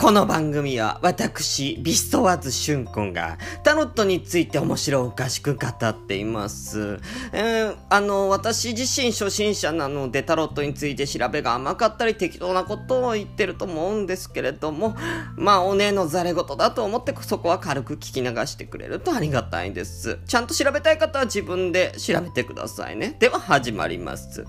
この番組は私、ビストワーズシュン君がタロットについて面白おかしく語っています。えー、あの、私自身初心者なのでタロットについて調べが甘かったり適当なことを言ってると思うんですけれども、まあ、おねのざれ言だと思ってそこは軽く聞き流してくれるとありがたいです。ちゃんと調べたい方は自分で調べてくださいね。では始まります。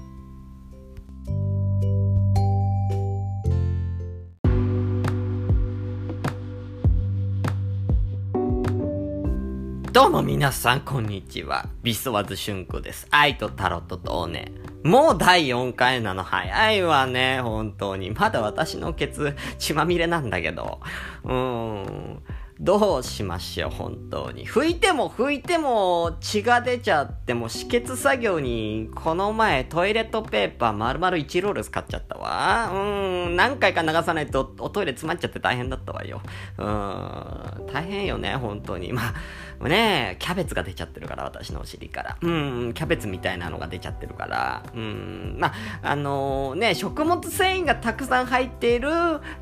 どうも皆さん、こんにちは。ビスワズシュンクです。愛とタロットとね。もう第4回なの早いわね、本当に。まだ私のケツ血まみれなんだけど。うーん。どうしましょう、本当に。拭いても拭いても血が出ちゃっても止血作業に、この前トイレットペーパー丸々1ロール使っちゃったわ。うん、何回か流さないとおトイレ詰まっちゃって大変だったわよ。うん、大変よね、本当に。まあ、ねキャベツが出ちゃってるから、私のお尻から。うん、キャベツみたいなのが出ちゃってるから。うん、まあ、あのー、ね、食物繊維がたくさん入っている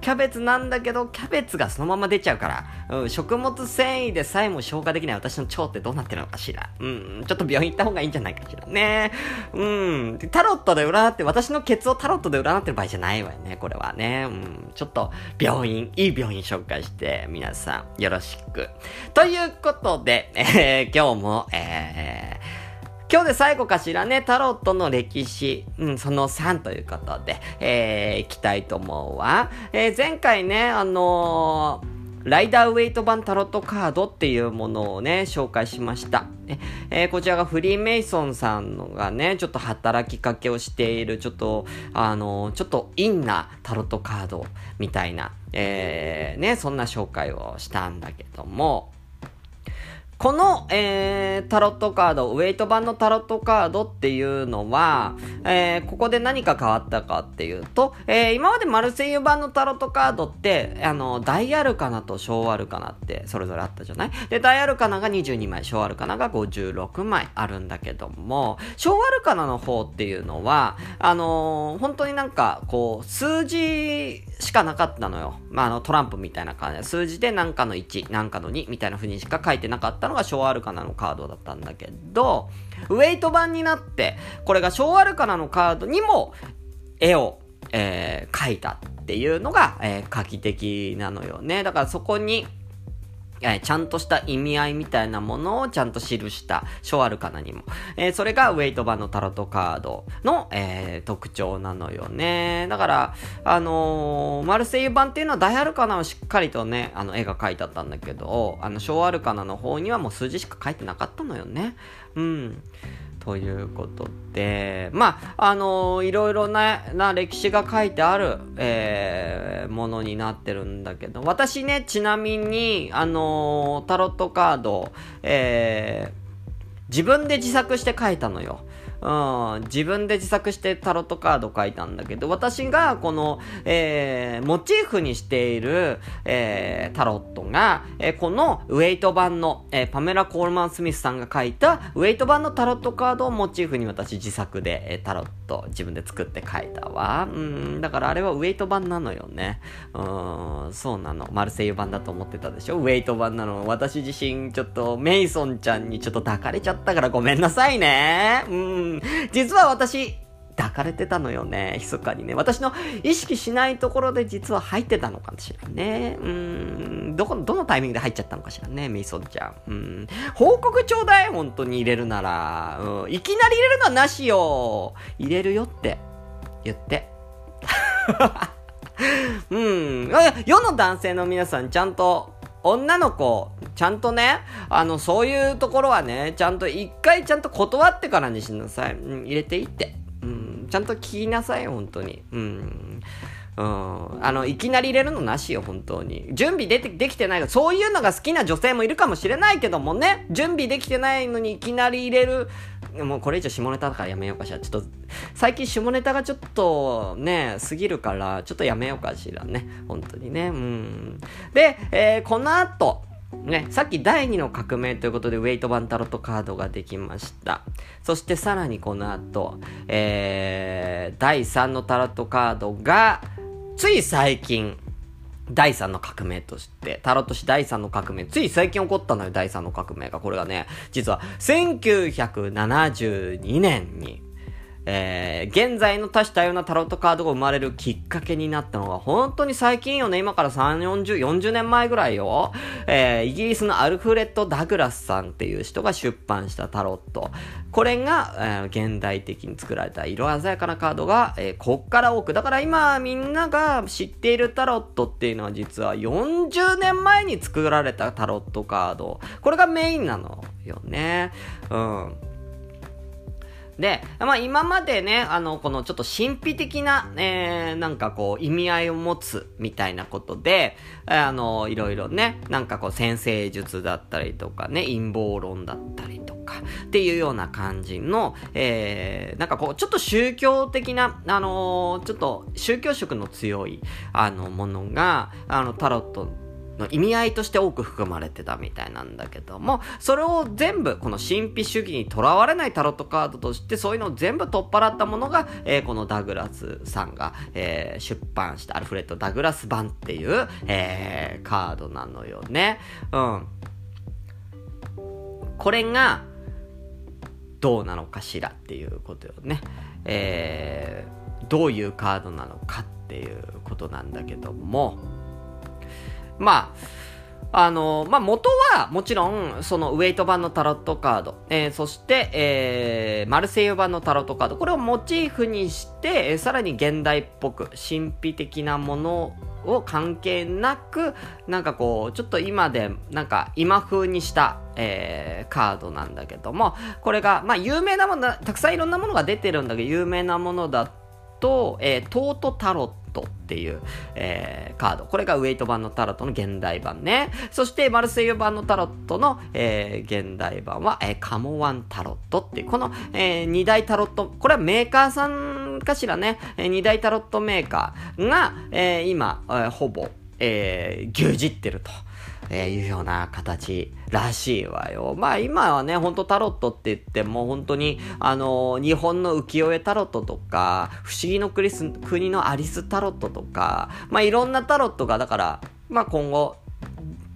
キャベツなんだけど、キャベツがそのまま出ちゃうから。うん食物繊維でさえも消化できない私の腸ってどうなってるのかしら。うん、ちょっと病院行った方がいいんじゃないかしらね。うん、タロットで占って、私のケツをタロットで占ってる場合じゃないわよね、これはね。うん、ちょっと病院、いい病院紹介して、皆さんよろしく。ということで、でえー、今日も、えー、今日で最後かしらね、タロットの歴史、うん、その3ということで、えー、いきたいと思うわ。えー、前回ね、あのーライダーウェイト版タロットカードっていうものをね、紹介しました。えー、こちらがフリーメイソンさんのがね、ちょっと働きかけをしている、ちょっと、あのー、ちょっとインなタロットカードみたいな、えー、ね、そんな紹介をしたんだけども、この、えー、タロットカード、ウェイト版のタロットカードっていうのは、えー、ここで何か変わったかっていうと、えー、今までマルセイユ版のタロットカードって、あの、大アルカナと小アルカナってそれぞれあったじゃない？で、大アルカナが22枚、小アルカナが56枚あるんだけども、小アルカナの方っていうのは、あのー、本当になんか、こう、数字しかなかったのよ。まあ、あの、トランプみたいな感じ。で、数字で何かの1、何かの2みたいな風にしか書いてなかったのが小アルカナのカードだったんだけど、ウェイト版になって、これが小アルカナのカードにも絵を、えー、描いたっていうのが、えー、画期的なのよね。だからそこに、えちゃんとした意味合いみたいなものをちゃんと記した小アルカナにも。えー、それがウェイト版のタロットカードの、えー、特徴なのよね。だから、あのー、マルセイユ版っていうのは大アルカナをしっかりとね、あの絵が描いてあったんだけど、あの小アルカナの方にはもう数字しか書いてなかったのよね。うん。ということで、まあ、あのー、いろいろな、な歴史が書いてある、えー、ものになってるんだけど、私ね、ちなみに、あのー、タロットカード、えー、自分で自作して書いたのよ。うん、自分で自作してタロットカード書いたんだけど、私がこの、えー、モチーフにしている、えー、タロットが、えー、このウェイト版の、えー、パメラ・コールマン・スミスさんが書いたウェイト版のタロットカードをモチーフに私自作で、えー、タロット自分で作って書いたわ。うん、だからあれはウェイト版なのよね。うん、そうなの。マルセイユ版だと思ってたでしょ？ウェイト版なの。私自身ちょっとメイソンちゃんにちょっと抱かれちゃったからごめんなさいね。うん。実は私、抱かれてたのよね、密かにね。私の意識しないところで実は入ってたのかしらね。うん、どこ、どのタイミングで入っちゃったのかしらね、メイソンちゃん。うん、報告ちょうだい、本当に入れるなら。うん、いきなり入れるのはなしよ。入れるよって言って。うん。世の男性の皆さん、ちゃんと女の子、ちゃんとね、あの、そういうところはね、ちゃんと一回ちゃんと断ってからにしなさい。うん、入れていって。うん、ちゃんと聞きなさい、本当に。うん。うん。あの、いきなり入れるのなしよ、本当に。準備でできてないそういうのが好きな女性もいるかもしれないけどもね、準備できてないのにいきなり入れる、もうこれ以上下ネタだからやめようかしら。ちょっと、最近下ネタがちょっとね、過ぎるから、ちょっとやめようかしらね。本当にね。うん。で、えー、この後、ね、さっき第2の革命ということでウェイト版タロットカードができました。そしてさらにこの後、えー、第3のタロットカードが、つい最近、第3の革命として、タロット氏第3の革命、つい最近起こったのよ、第3の革命が。これがね、実は1972年に、えー、現在の多種多様なタロットカードが生まれるきっかけになったのは、本当に最近よね、今から3、40、40年前ぐらいよ。えー、イギリスのアルフレッド・ダグラスさんっていう人が出版したタロット。これが、えー、現代的に作られた色鮮やかなカードが、えー、こっから多く。だから今みんなが知っているタロットっていうのは実は40年前に作られたタロットカード。これがメインなのよね。うん。で、まあ今までね、あの、このちょっと神秘的な、えー、なんかこう意味合いを持つみたいなことで、あの、いろいろね、なんかこう先生術だったりとかね、陰謀論だったりとか、っていうような感じの、えー、なんかこう、ちょっと宗教的な、あのー、ちょっと宗教色の強い、あの、ものが、あの、タロットの意味合いとして多く含まれてたみたいなんだけども、それを全部、この神秘主義にとらわれないタロットカードとして、そういうのを全部取っ払ったものが、えー、このダグラスさんが、えー、出版したアルフレッド・ダグラス版っていう、えー、カードなのよね。うん。これが、どうなのかしらっていうことよね。えー、どういうカードなのかっていうことなんだけども、まあ、あのまあ、元は、もちろん、そのウェイト版のタロットカード、えー、そして、えー、マルセイユ版のタロットカード、これをモチーフにして、えー、さらに現代っぽく、神秘的なものを関係なく、なんかこう、ちょっと今で、なんか今風にした、えー、カードなんだけども、これが、まあ有名なもの、たくさんいろんなものが出てるんだけど、有名なものだと、えー、トートタロット。っていう、えー、カード。これがウェイト版のタロットの現代版ね。そしてマルセイユ版のタロットの、えー、現代版は、えー、カモワンタロットっていう、この、えー、二大タロット、これはメーカーさんかしらね、えー、二大タロットメーカーが、えー、今、えー、ほぼ、えー、牛耳ってると。えー、いうような形らしいわよ。まあ今はね、ほんとタロットって言っても本当に、あのー、日本の浮世絵タロットとか、不思議の国国のアリスタロットとか、まあいろんなタロットが、だから、まあ今後、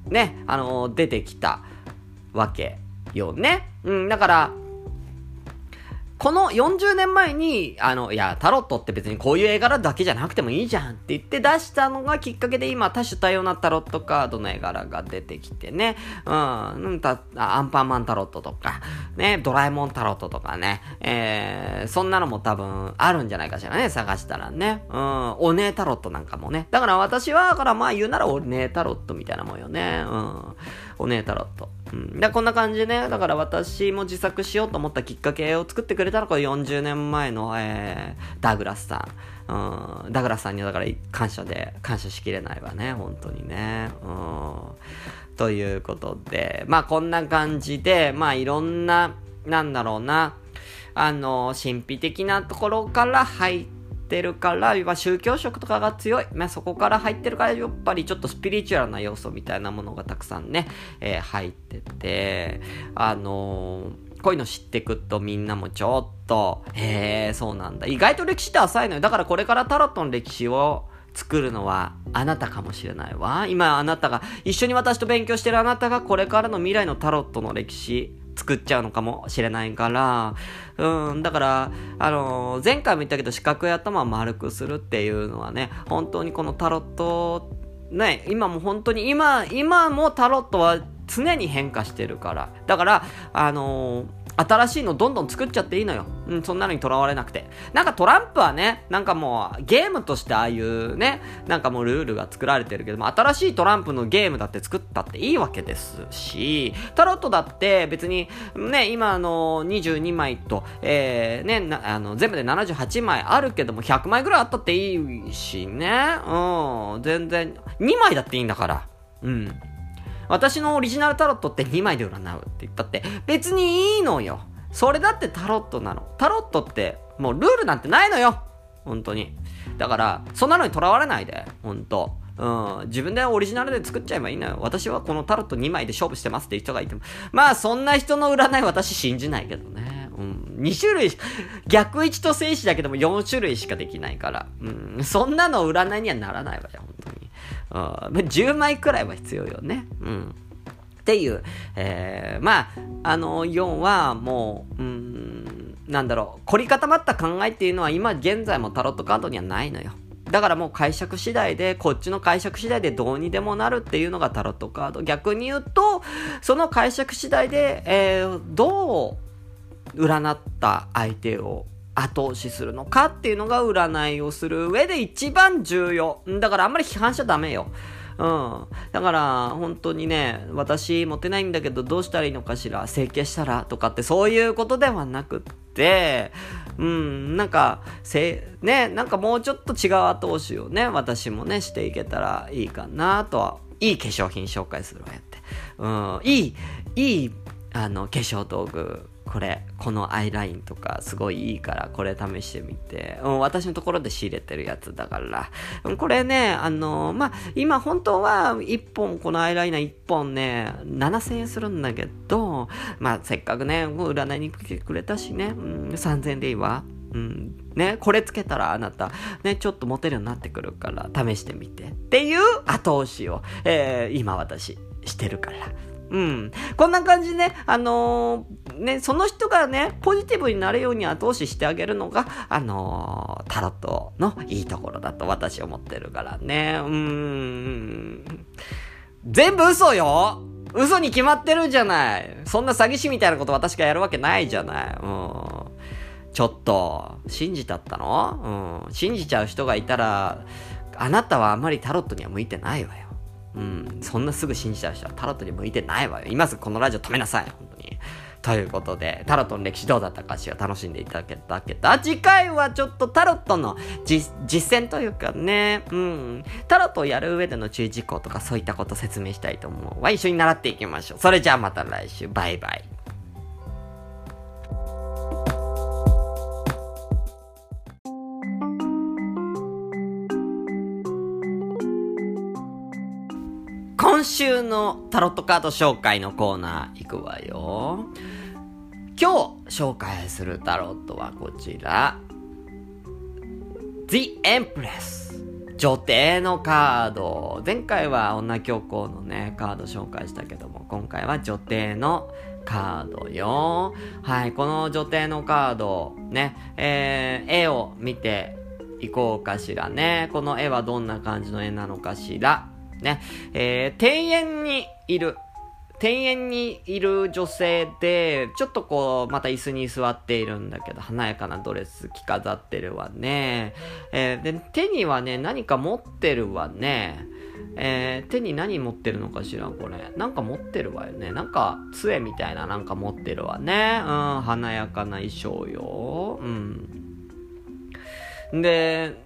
ね、あのー、出てきたわけよね。うん、だから、この40年前に、あの、いや、タロットって別にこういう絵柄だけじゃなくてもいいじゃんって言って出したのがきっかけで今多種多様なタロットカードの絵柄が出てきてね、うん、たアンパンマンタロットとか、ね、ドラえもんタロットとかね、えー、そんなのも多分あるんじゃないかしらね、探したらね。うん、おねタロットなんかもね。だから私は、からまあ言うならおねタロットみたいなもんよね。うん。おねタロット。うん。だこんな感じでね、だから私も自作しようと思ったきっかけを作ってくれたのこれ40年前の、えー、ダグラスさん。うん、ダグラスさんにはだから感謝で、感謝しきれないわね、本当にね。うん。ということで、まあこんな感じで、まあいろんな、なんだろうな、あの、神秘的なところから入って、ってるから、要は宗教色とかが強い。まあ、そこから入ってるから、やっぱりちょっとスピリチュアルな要素みたいなものがたくさんね、えー、入ってて、あのー、こういうの知ってくとみんなもちょっと、へえ、そうなんだ。意外と歴史って浅いのよ。だからこれからタロットの歴史を作るのはあなたかもしれないわ。今あなたが、一緒に私と勉強してるあなたがこれからの未来のタロットの歴史、作っちゃうのかもしれないから、うん、だから、あのー、前回も言ったけど四角い頭を丸くするっていうのはね、本当にこのタロット、ね、今も本当に、今、今もタロットは常に変化してるから。だから、あのー新しいのどんどん作っちゃっていいのよ。うん、そんなのにとらわれなくて。なんかトランプはね、なんかもうゲームとしてああいうね、なんかもうルールが作られてるけども、新しいトランプのゲームだって作ったっていいわけですし、タロットだって別にね、今あの22枚と、えー、ね、あの全部で78枚あるけども、100枚ぐらいあったっていいしね、うん、全然、2枚だっていいんだから。うん。私のオリジナルタロットって2枚で占うって言ったって別にいいのよ。それだってタロットなの。タロットってもうルールなんてないのよ。本当に。だから、そんなのにとらわれないで。本当うん、自分でオリジナルで作っちゃえばいいのよ。私はこのタロット2枚で勝負してますっていう人がいても。まあ、そんな人の占い私信じないけどね。うん。2種類、逆位置と静止だけども4種類しかできないから。うん。そんなの占いにはならないわよ、本当に。うん、10枚くらいは必要よね。うん。っていう、えー、まあ、あの、4はもう、うん、なんだろう、凝り固まった考えっていうのは今現在もタロットカードにはないのよ。だからもう解釈次第で、こっちの解釈次第でどうにでもなるっていうのがタロットカード。逆に言うと、その解釈次第で、えー、どう占った相手を後押しするのかっていうのが占いをする上で一番重要。だからあんまり批判しちゃダメよ。うん。だから、本当にね、私モテないんだけどどうしたらいいのかしら整形したらとかってそういうことではなくって、うん、なんか、せ、ね、なんかもうちょっと違う後押しをね、私もね、していけたらいいかなとは、いい化粧品紹介するわやって。うん、いい、いい、あの、化粧道具これ、このアイラインとかすごいいいから、これ試してみて。うん、私のところで仕入れてるやつだから。これね、あの、まあ、今本当は1本、このアイライナー1本ね、7000円するんだけど、まあ、せっかくね、占いに来てくれたしね、うん、3000円でいいわ。うん。ね、これつけたらあなた、ね、ちょっとモテるようになってくるから、試してみて。っていう後押しを、えー、今私、してるから。うん。こんな感じでね、あのー、ね、その人がね、ポジティブになるように後押ししてあげるのが、あのー、タロットのいいところだと私は思ってるからね。うん。全部嘘よ嘘に決まってるじゃない。そんな詐欺師みたいなこと私がやるわけないじゃない。うん。ちょっと、信じたったの？うん。信じちゃう人がいたら、あなたはあまりタロットには向いてないわよ。うん、そんなすぐ信じちゃう人はタロットに向いてないわよ。今すぐこのラジオ止めなさい、本当に。ということで、タロットの歴史どうだったかしら楽しんでいただけたけど、次回はちょっとタロットの実践というかね、うん、タロットをやる上での注意事項とかそういったこと説明したいと思うわ。一緒に習っていきましょう。それじゃあまた来週。バイバイ。今週のタロットカード紹介のコーナーいくわよ。今日紹介するタロットはこちら。The Empress 女帝のカード。前回は女教皇のね、カード紹介したけども、今回は女帝のカードよ。はい、この女帝のカード、ね、えー、絵を見ていこうかしらね。この絵はどんな感じの絵なのかしら。ね。えー、庭園にいる。庭園にいる女性で、ちょっとこう、また椅子に座っているんだけど、華やかなドレス着飾ってるわね。えー、で、手にはね、何か持ってるわね。えー、手に何持ってるのかしらこれ。なんか持ってるわよね。なんか、杖みたいななんか持ってるわね。うん、華やかな衣装よ。うん。で、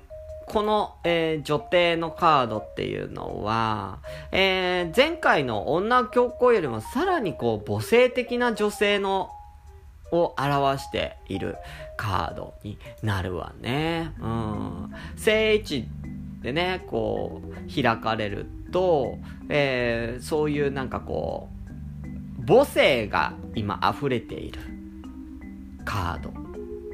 この、えー、女帝のカードっていうのは、えー、前回の女教皇よりもさらにこう母性的な女性のを表しているカードになるわね。うん。聖一でね、こう、開かれると、えー、そういうなんかこう、母性が今溢れているカード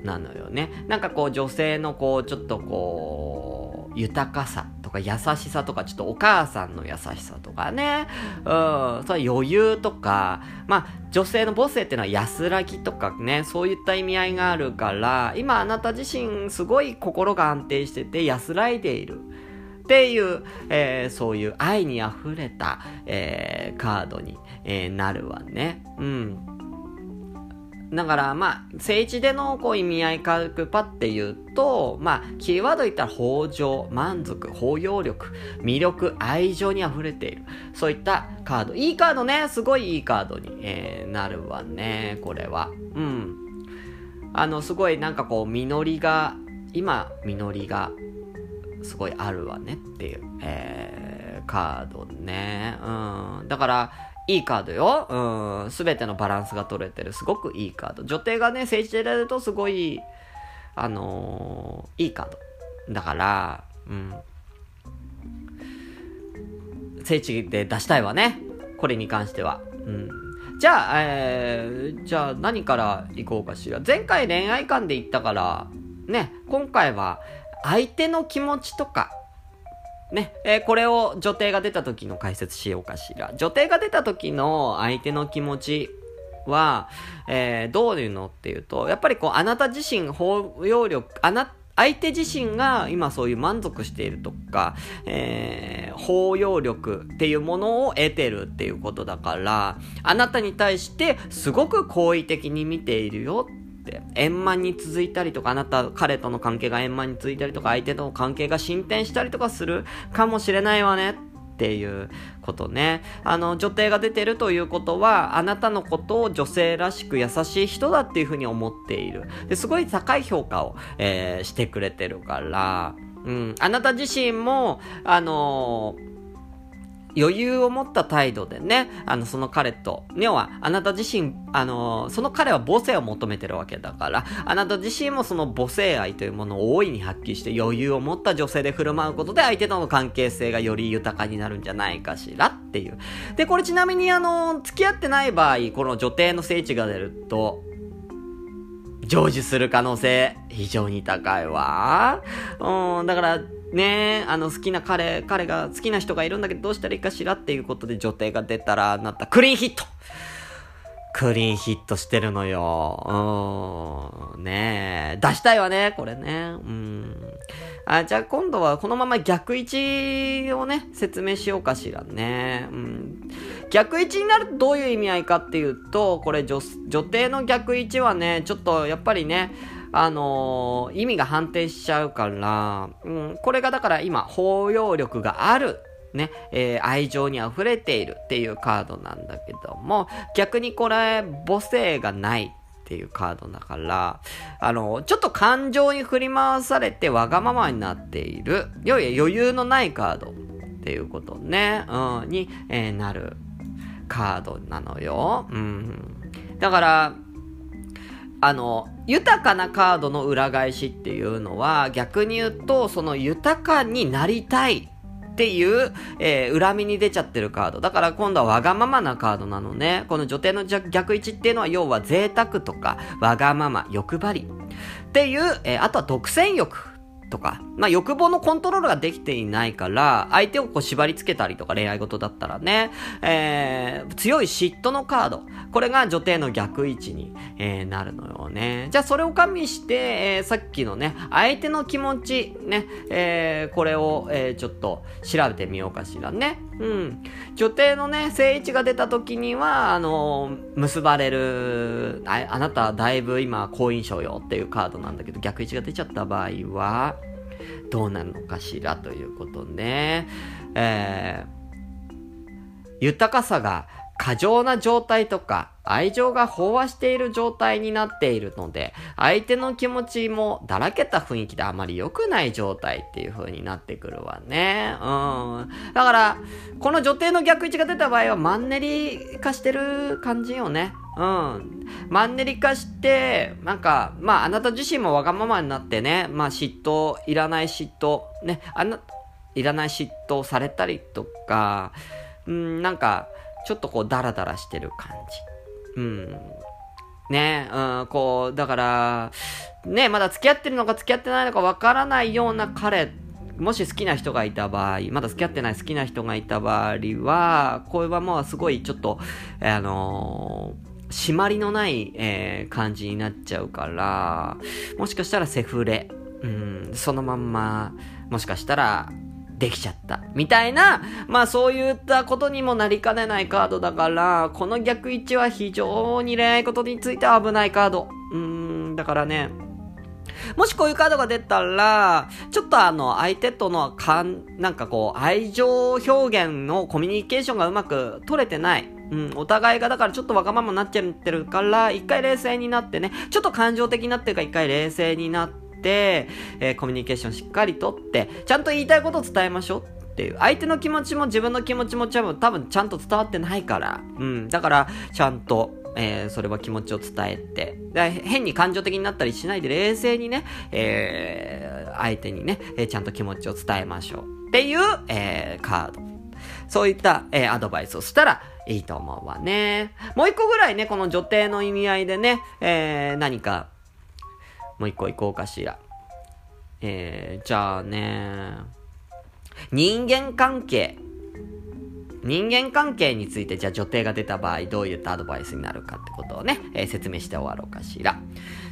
なのよね。なんかこう女性のこうちょっとこう豊かさとか優しさとかちょっとお母さんの優しさとかね。うん、それ余裕とか、まあ女性の母性っていうのは安らぎとかね、そういった意味合いがあるから、今あなた自身すごい心が安定してて安らいでいる。っていう、えー、そういう愛に溢れた、えー、カードに、えー、なるわね。うん。だから、まあ、政治でのこう意味合い軽くパって言うと、まあ、キーワード言ったら豊穣、満足、包容力、魅力、愛情に溢れている。そういったカード。いいカードね。すごいいいカードに、えー、なるわね。これは。うん。あの、すごいなんかこう、実りが、今、実りが、すごいあるわねっていう、えー、カードね。うん。だから、いいカードよ。うん。すべてのバランスが取れてる。すごくいいカード。女帝がね、政治でやるとすごい、あのー、いいカード。だから、うん。聖地で出したいわね。これに関しては。うん。じゃあ、えー、じゃあ何からいこうかしら。前回恋愛観で言ったから、ね、今回は相手の気持ちとか、ね、えー、これを女帝が出た時の解説しようかしら。女帝が出た時の相手の気持ちは、えー、どういうのっていうと、やっぱりこう、あなた自身包容力、あな、相手自身が今そういう満足しているとか、えー、包容力っていうものを得てるっていうことだから、あなたに対してすごく好意的に見ているよって、円満に続いたりとか、あなた、彼との関係が円満に続いたりとか、相手との関係が進展したりとかするかもしれないわねっていうことね。あの、女帝が出てるということは、あなたのことを女性らしく優しい人だっていうふうに思っている。ですごい高い評価を、えー、してくれてるから、うん、あなた自身も、あのー余裕を持った態度でね、あの、その彼と、要は、あなた自身、あの、その彼は母性を求めてるわけだから、あなた自身もその母性愛というものを大いに発揮して余裕を持った女性で振る舞うことで相手との関係性がより豊かになるんじゃないかしらっていう。で、これちなみにあの、付き合ってない場合、この女帝の聖地が出ると、成就する可能性、非常に高いわ。うん、だから、ねあの好きな彼、彼が好きな人がいるんだけどどうしたらいいかしらっていうことで女帝が出たらなったクリーンヒットクリーンヒットしてるのよ。うん。ねえ。出したいわね、これね。うん。あ、じゃあ今度はこのまま逆位置をね、説明しようかしらね。うん。逆位置になるとどういう意味合いかっていうと、これ女、女帝の逆位置はね、ちょっとやっぱりね、あのー、意味が反転しちゃうから、うん、これがだから今、包容力があるね、えー、愛情に溢れているっていうカードなんだけども、逆にこれ、母性がないっていうカードだから、あの、ちょっと感情に振り回されてわがままになっている、いよい余裕のないカードっていうことね、うん、に、えー、なるカードなのよ。うん。だから、あの、豊かなカードの裏返しっていうのは、逆に言うと、その豊かになりたいっていう、えー、恨みに出ちゃってるカード。だから今度はわがままなカードなのね。この女帝の逆位置っていうのは、要は贅沢とか、わがまま、欲張り。っていう、えー、あとは独占欲とか、まあ、欲望のコントロールができていないから、相手をこう縛り付けたりとか恋愛事だったらね、えー、強い嫉妬のカード。これが女帝の逆位置に、えー、なるのよね。じゃあそれを加味して、えー、さっきのね、相手の気持ち、ね、えー、これを、えー、ちょっと調べてみようかしらね。うん。女帝のね、聖一が出た時には、あの、結ばれる、ああなただいぶ今好印象よっていうカードなんだけど、逆位置が出ちゃった場合は、どうなるのかしらということね。えー、豊かさが過剰な状態とか、愛情が飽和している状態になっているので、相手の気持ちもだらけた雰囲気であまり良くない状態っていう風になってくるわね。うん。だから、この女帝の逆位置が出た場合はマンネリ化してる感じよね。うん。マンネリ化して、なんか、まあ、あなた自身もわがままになってね、まあ、嫉妬、いらない嫉妬、ね、あな、いらない嫉妬されたりとか、うん、なんか、ちょっとこう、ダラダラしてる感じ。うん。ね、うん、こう、だから、ね、まだ付き合ってるのか付き合ってないのかわからないような彼もし好きな人がいた場合、まだ付き合ってない好きな人がいた場合は、これはもうすごいちょっと、あのー、締まりのない、えー、感じになっちゃうから、もしかしたらセフレ、うん、そのまんま、もしかしたら、できちゃった。みたいな、まあそういったことにもなりかねないカードだから、この逆位置は非常に恋愛ことについては危ないカード。うーん、だからね、もしこういうカードが出たら、ちょっとあの、相手とのかん、なんかこう、愛情表現のコミュニケーションがうまく取れてない。うん、お互いがだからちょっとわがままになっちゃってるから、一回冷静になってね、ちょっと感情的になってるから一回冷静になって、えー、コミュニケーションしっかりとって、ちゃんと言いたいことを伝えましょうっていう。相手の気持ちも自分の気持ちも多分、多分ちゃんと伝わってないから。うん。だから、ちゃんと、えー、それは気持ちを伝えて、変に感情的になったりしないで冷静にね、えー、相手にね、えー、ちゃんと気持ちを伝えましょう。っていう、えー、カード。そういった、えー、アドバイスをしたらいいと思うわね。もう一個ぐらいね、この女帝の意味合いでね、えー、何か、もう一個行こうかしら。えー、じゃあね、人間関係。人間関係についてじゃあ女帝が出た場合どういったアドバイスになるかってことをね、えー、説明して終わろうかしら。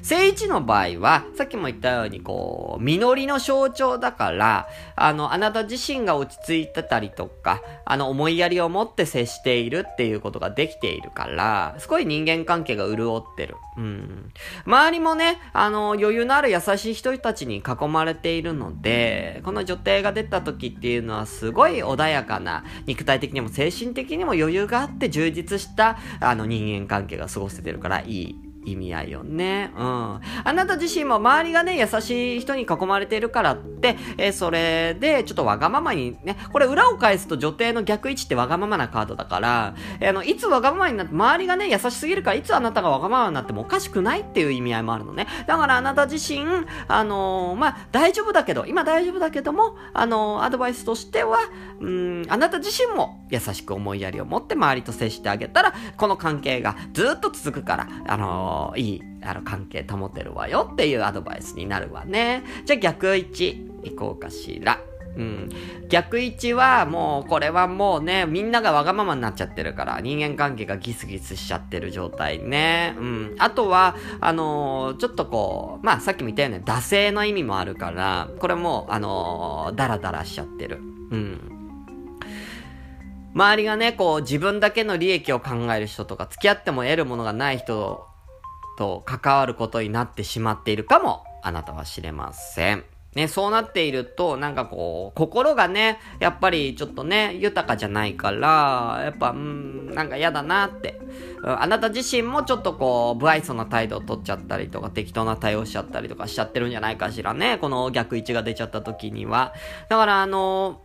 聖一の場合は、さっきも言ったように、こう、実りの象徴だから、あの、あなた自身が落ち着いてたりとか、あの、思いやりを持って接しているっていうことができているから、すごい人間関係が潤ってる。うん。周りもね、あの、余裕のある優しい人たちに囲まれているので、この女帝が出た時っていうのはすごい穏やかな、肉体的にも精神的にも余裕があって充実した、あの、人間関係が過ごせてるからいい。意味合いよね。うん。あなた自身も周りがね、優しい人に囲まれているからって、えー、それで、ちょっとわがままにね、これ裏を返すと女帝の逆位置ってわがままなカードだから、えー、あの、いつわがままになって、周りがね、優しすぎるから、いつあなたがわがままになってもおかしくないっていう意味合いもあるのね。だからあなた自身、あのー、まあ、大丈夫だけど、今大丈夫だけども、あのアドバイスとしては、うん、あなた自身も優しく思いやりを持って周りと接してあげたら、この関係がずっと続くから、あのいい、あの、関係保てるわよっていうアドバイスになるわね。じゃあ逆位置、いこうかしら。うん。逆位置はもう、これはもうね、みんながわがままになっちゃってるから、人間関係がギスギスしちゃってる状態ね。うん。あとは、あのー、ちょっとこう、まあさっきも言ったように、惰性の意味もあるから、これも、あのー、ダラダラしちゃってる。うん。周りがね、こう自分だけの利益を考える人とか、付き合っても得るものがない人と関わることになってしまっているかも、あなたは知れません。ね、そうなっていると、なんかこう、心がね、やっぱりちょっとね、豊かじゃないから、やっぱ、うん、なんか嫌だなって。あなた自身もちょっとこう、不愛想な態度を取っちゃったりとか、適当な対応しちゃったりとかしちゃってるんじゃないかしらね。この逆位置が出ちゃった時には。だからあの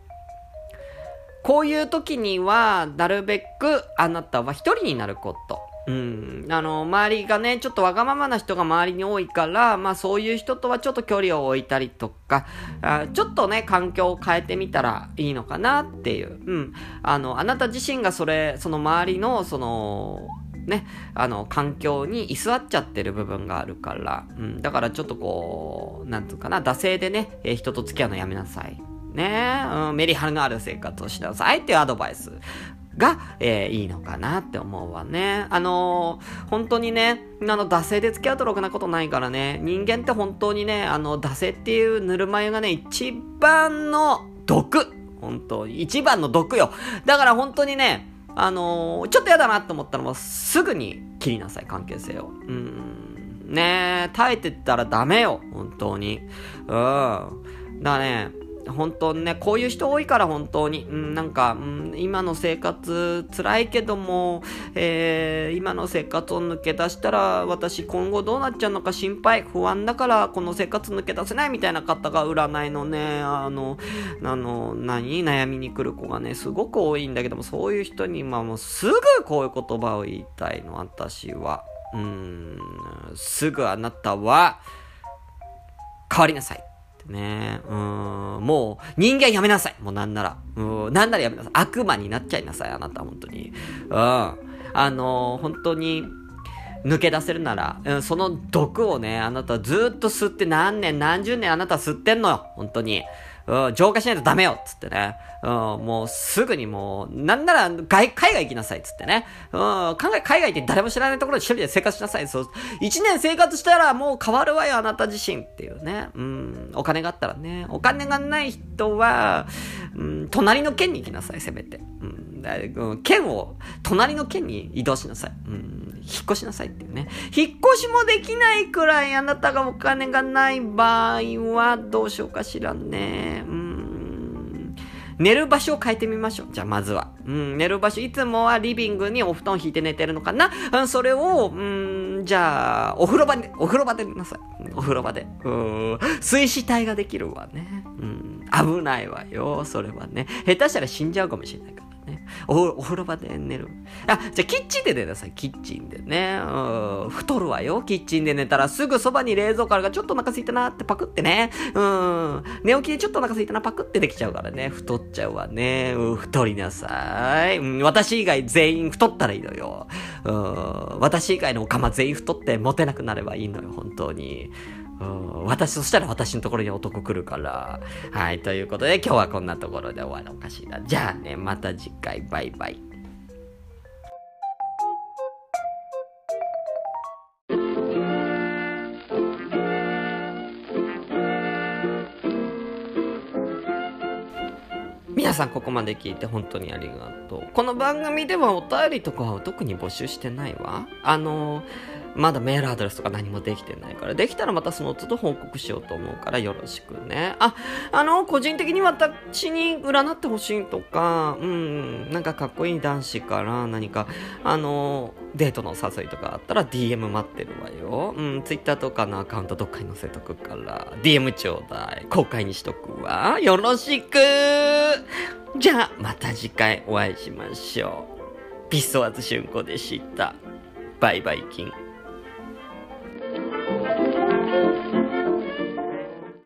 こういう時には、なるべくあなたは一人になること。うん。あの、周りがね、ちょっとわがままな人が周りに多いから、まあそういう人とはちょっと距離を置いたりとか、あちょっとね、環境を変えてみたらいいのかなっていう。うん。あの、あなた自身がそれ、その周りの、その、ね、あの、環境に居座っちゃってる部分があるから、うん。だからちょっとこう、なんつうかな、惰性でね、え、人と付き合うのやめなさい。ね、うん、メリハリのある生活をしなさいっていうアドバイスが、えー、いいのかなって思うわね。あのー、本当にね、あの、惰性で付き合うとろくなことないからね、人間って本当にね、あの、惰性っていうぬるま湯がね、一番の毒本当に。一番の毒よ。だから本当にね、あのー、ちょっと嫌だなって思ったらもうすぐに切りなさい、関係性を。うん。ね耐えてったらダメよ、本当に。うん。だからね、本当にね、こういう人多いから本当に、うん、なんか、うん、今の生活辛いけども、えー、今の生活を抜け出したら私今後どうなっちゃうのか心配、不安だからこの生活抜け出せないみたいな方が占いのね、あの、あの、何？悩みに来る子がね、すごく多いんだけども、そういう人に今もうすぐこういう言葉を言いたいの、私は。うん、すぐあなたは変わりなさい。ね。うん、もう、人間やめなさい。もうなんなら。うん、なんならやめなさい。悪魔になっちゃいなさい、あなた、本当に。うん。あのー、本当に、抜け出せるなら、うん、その毒をね、あなたずっと吸って何年何十年あなた吸ってんのよ、本当に。うん、浄化しないとダメよっつってね。うん、もうすぐにもう、なんなら外、海外行きなさいっつってね。うん、海外、海外って誰も知らないところで一人で生活しなさい。そう。一年生活したらもう変わるわよ、あなた自身っていうね。うん、お金があったらね。お金がない人は、うん、隣の県に行きなさい、せめて。うん、県を、隣の県に移動しなさい。うん引っ越しなさいっていうね。引っ越しもできないくらいあなたがお金がない場合はどうしようかしらね。うん。寝る場所を変えてみましょう。じゃあまずは。うん、寝る場所、いつもはリビングにお布団引いて寝てるのかな？うん、それを、うん、じゃあ、お風呂場で、お風呂場で寝なさい。お風呂場で。うん、水死体ができるわね。うん、危ないわよ、それはね。下手したら死んじゃうかもしれないから。お、お風呂場で寝る。あ、じゃあキッチンで寝なさい。キッチンでね。うん。太るわよ。キッチンで寝たらすぐそばに冷蔵庫あるからちょっとお腹空いたなってパクってね。うん。寝起きでちょっとお腹空いたなパクってできちゃうからね。太っちゃうわね。うん、太りなさい。うん、私以外全員太ったらいいのよ。うん。私以外のおかま全員太ってモテなくなればいいのよ。本当に。うん私、そしたら私のところに男来るから。はい、ということで今日はこんなところで終わろうかしら。じゃあね、また次回、バイバイ。皆さんここまで聞いて本当にありがとう。この番組ではお便りとかは特に募集してないわ。あの、まだメールアドレスとか何もできてないから、できたらまたその都度報告しようと思うからよろしくね。あ、あの、個人的に私に占ってほしいとか、うん、なんかかっこいい男子から何か、あの、デートの誘いとかあったら DM 待ってるわよ。うん、Twitter とかのアカウントどっかに載せとくから、DM ちょうだい。公開にしとくわ。よろしくじゃあ、また次回お会いしましょう。ピストワズ春子でした。バイバイキン。